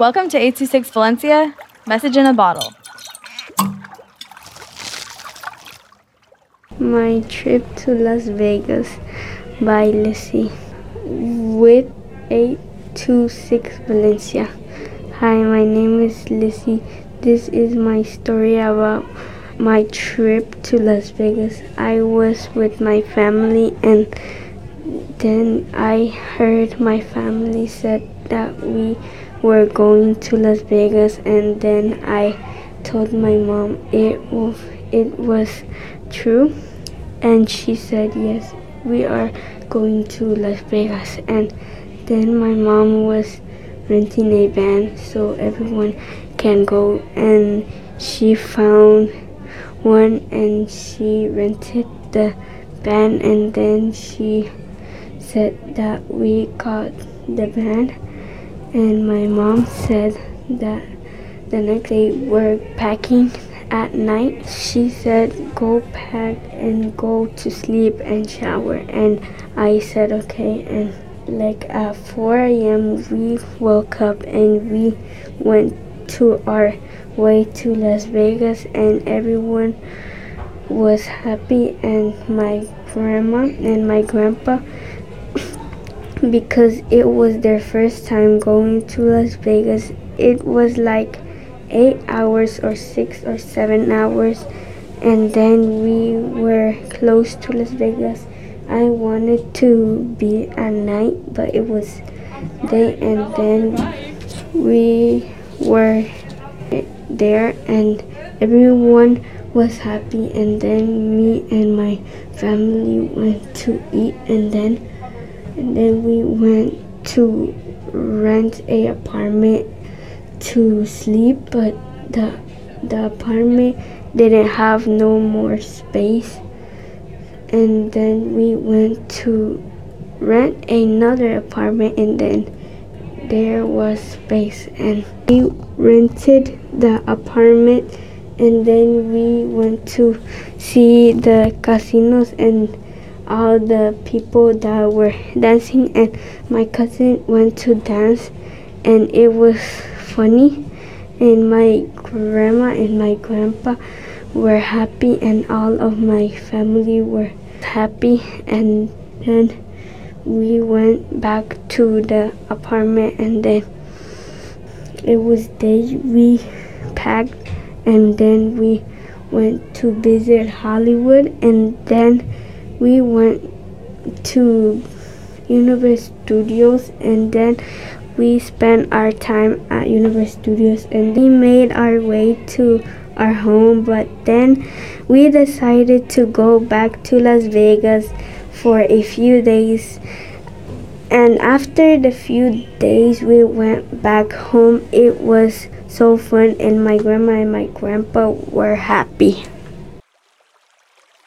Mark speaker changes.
Speaker 1: Welcome to 826 Valencia, message in a bottle.
Speaker 2: My trip to Las Vegas by Lissy with 826 Valencia. Hi, my name is Lissy. This is my story about my trip to Las Vegas. I was with my family and then I heard my family said that we were going to Las Vegas and then I told my mom it was, it was true and she said yes we are going to Las Vegas. And then my mom was renting a van so everyone can go and she found one and she rented the van and then she said that we got the van and my mom said that the next day we're packing at night. She said go pack and go to sleep and shower. And i said okay. And like at 4 a.m we woke up and we went to our way to las vegas and everyone was happy. And my grandma and my grandpa because it was their first time going to Las Vegas. It was like eight hours or six or seven hours, and then we were close to Las Vegas. I wanted to be at night, but it was day, and then we were there, and everyone was happy. And then me and my family went to eat, and then and then we went to rent a apartment to sleep but the the apartment didn't have no more space. And then we went to rent another apartment and then there was space. And we rented the apartment and then we went to see the casinos and all the people that were dancing and my cousin went to dance and it was funny. And my grandma and my grandpa were happy and all of my family were happy. And then we went back to the apartment and then it was day we packed and then we went to visit Hollywood and then we went to Universal Studios and then we spent our time at Universal Studios and we made our way to our home but then we decided to go back to Las Vegas for a few days. And after the few days we went back home it was so fun and my grandma and my grandpa were happy